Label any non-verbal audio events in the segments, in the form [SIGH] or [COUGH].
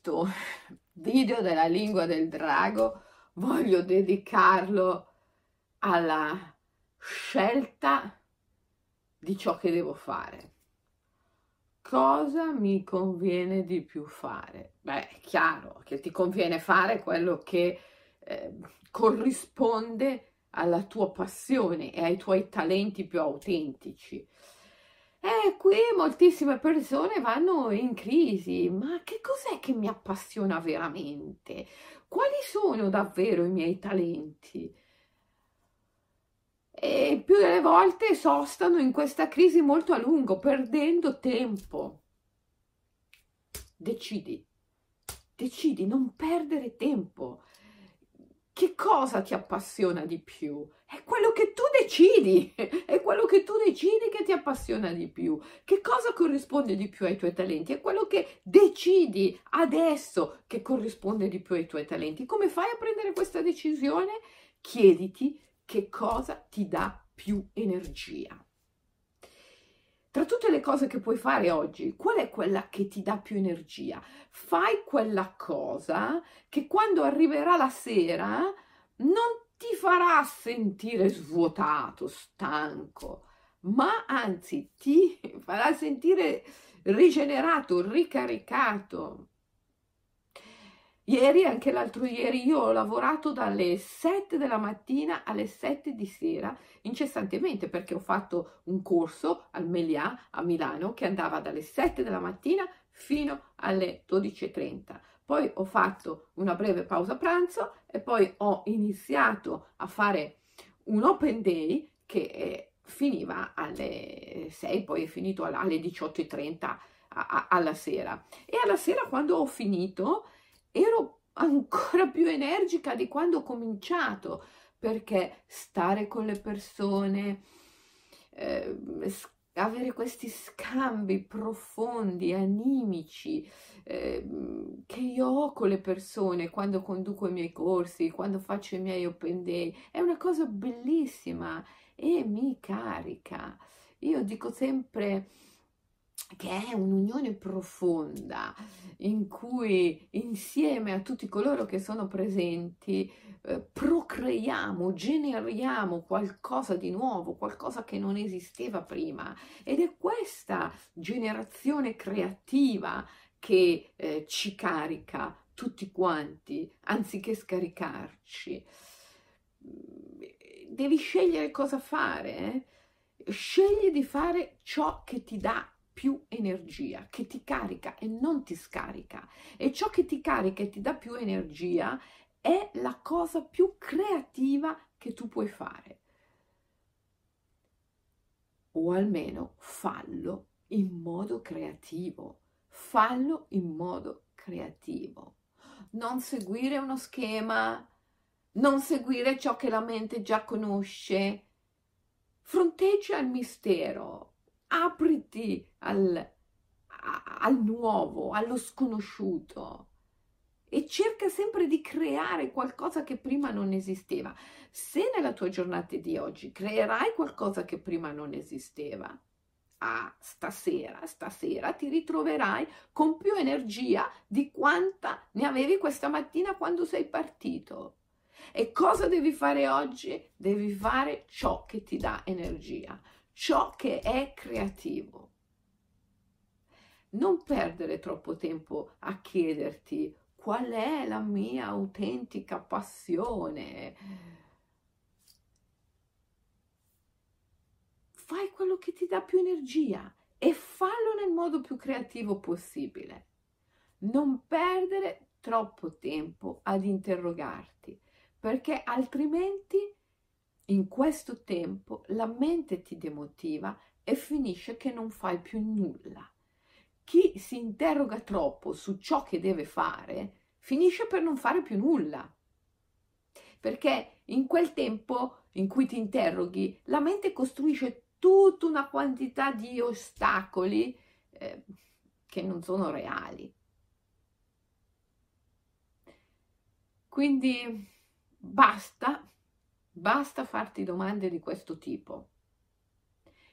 questo video della lingua del drago voglio dedicarlo alla scelta di ciò che devo fare. Cosa mi conviene di più fare? Beh, è chiaro che ti conviene fare quello che eh, corrisponde alla tua passione e ai tuoi talenti più autentici. Qui moltissime persone vanno in crisi, ma che cos'è che mi appassiona veramente? Quali sono davvero i miei talenti? E più delle volte sostano in questa crisi molto a lungo, perdendo tempo. Decidi, decidi, non perdere tempo. Che cosa ti appassiona di più? È quello che tu decidi, è quello che tu decidi che ti appassiona di più. Che cosa corrisponde di più ai tuoi talenti? È quello che decidi adesso che corrisponde di più ai tuoi talenti. Come fai a prendere questa decisione? Chiediti che cosa ti dà più energia. Tra tutte le cose che puoi fare oggi, qual è quella che ti dà più energia? Fai quella cosa che quando arriverà la sera non ti farà sentire svuotato, stanco, ma anzi ti [LAUGHS] farà sentire rigenerato, ricaricato. Ieri, anche l'altro ieri, io ho lavorato dalle 7 della mattina alle 7 di sera incessantemente perché ho fatto un corso al Melià a Milano che andava dalle 7 della mattina fino alle 12.30. Poi ho fatto una breve pausa pranzo e poi ho iniziato a fare un open day che eh, finiva alle 6, poi è finito alle 18.30 alla sera. E alla sera quando ho finito ero ancora più energica di quando ho cominciato perché stare con le persone, eh, avere questi scambi profondi, animici eh, che io ho con le persone quando conduco i miei corsi, quando faccio i miei open day, è una cosa bellissima e mi carica. Io dico sempre che è un'unione profonda in cui insieme a tutti coloro che sono presenti eh, procreiamo, generiamo qualcosa di nuovo, qualcosa che non esisteva prima ed è questa generazione creativa che eh, ci carica tutti quanti anziché scaricarci. Devi scegliere cosa fare, eh? scegli di fare ciò che ti dà più energia, che ti carica e non ti scarica. E ciò che ti carica e ti dà più energia è la cosa più creativa che tu puoi fare. O almeno fallo in modo creativo. Fallo in modo creativo. Non seguire uno schema, non seguire ciò che la mente già conosce. Fronteggia il mistero, apriti al, al nuovo, allo sconosciuto e cerca sempre di creare qualcosa che prima non esisteva. Se nella tua giornata di oggi creerai qualcosa che prima non esisteva, ah, stasera, stasera ti ritroverai con più energia di quanta ne avevi questa mattina quando sei partito. E cosa devi fare oggi? Devi fare ciò che ti dà energia, ciò che è creativo. Non perdere troppo tempo a chiederti qual è la mia autentica passione. Fai quello che ti dà più energia e fallo nel modo più creativo possibile. Non perdere troppo tempo ad interrogarti, perché altrimenti in questo tempo la mente ti demotiva e finisce che non fai più nulla. Chi si interroga troppo su ciò che deve fare finisce per non fare più nulla. Perché in quel tempo in cui ti interroghi, la mente costruisce tutta una quantità di ostacoli eh, che non sono reali. Quindi basta Basta farti domande di questo tipo.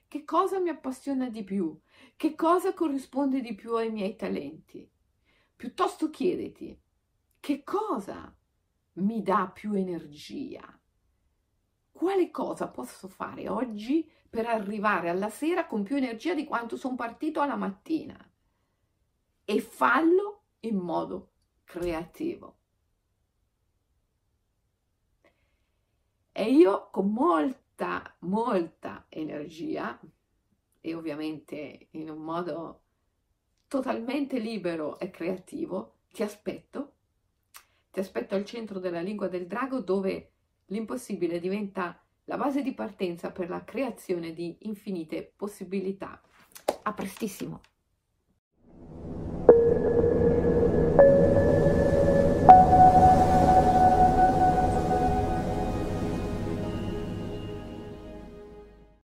Che cosa mi appassiona di più? Che cosa corrisponde di più ai miei talenti? piuttosto chiediti che cosa mi dà più energia? Quale cosa posso fare oggi per arrivare alla sera con più energia di quanto sono partito alla mattina? E fallo in modo creativo. E io con molta, molta energia e ovviamente in un modo totalmente libero e creativo, ti aspetto. Ti aspetto al centro della lingua del drago dove l'impossibile diventa la base di partenza per la creazione di infinite possibilità. A prestissimo!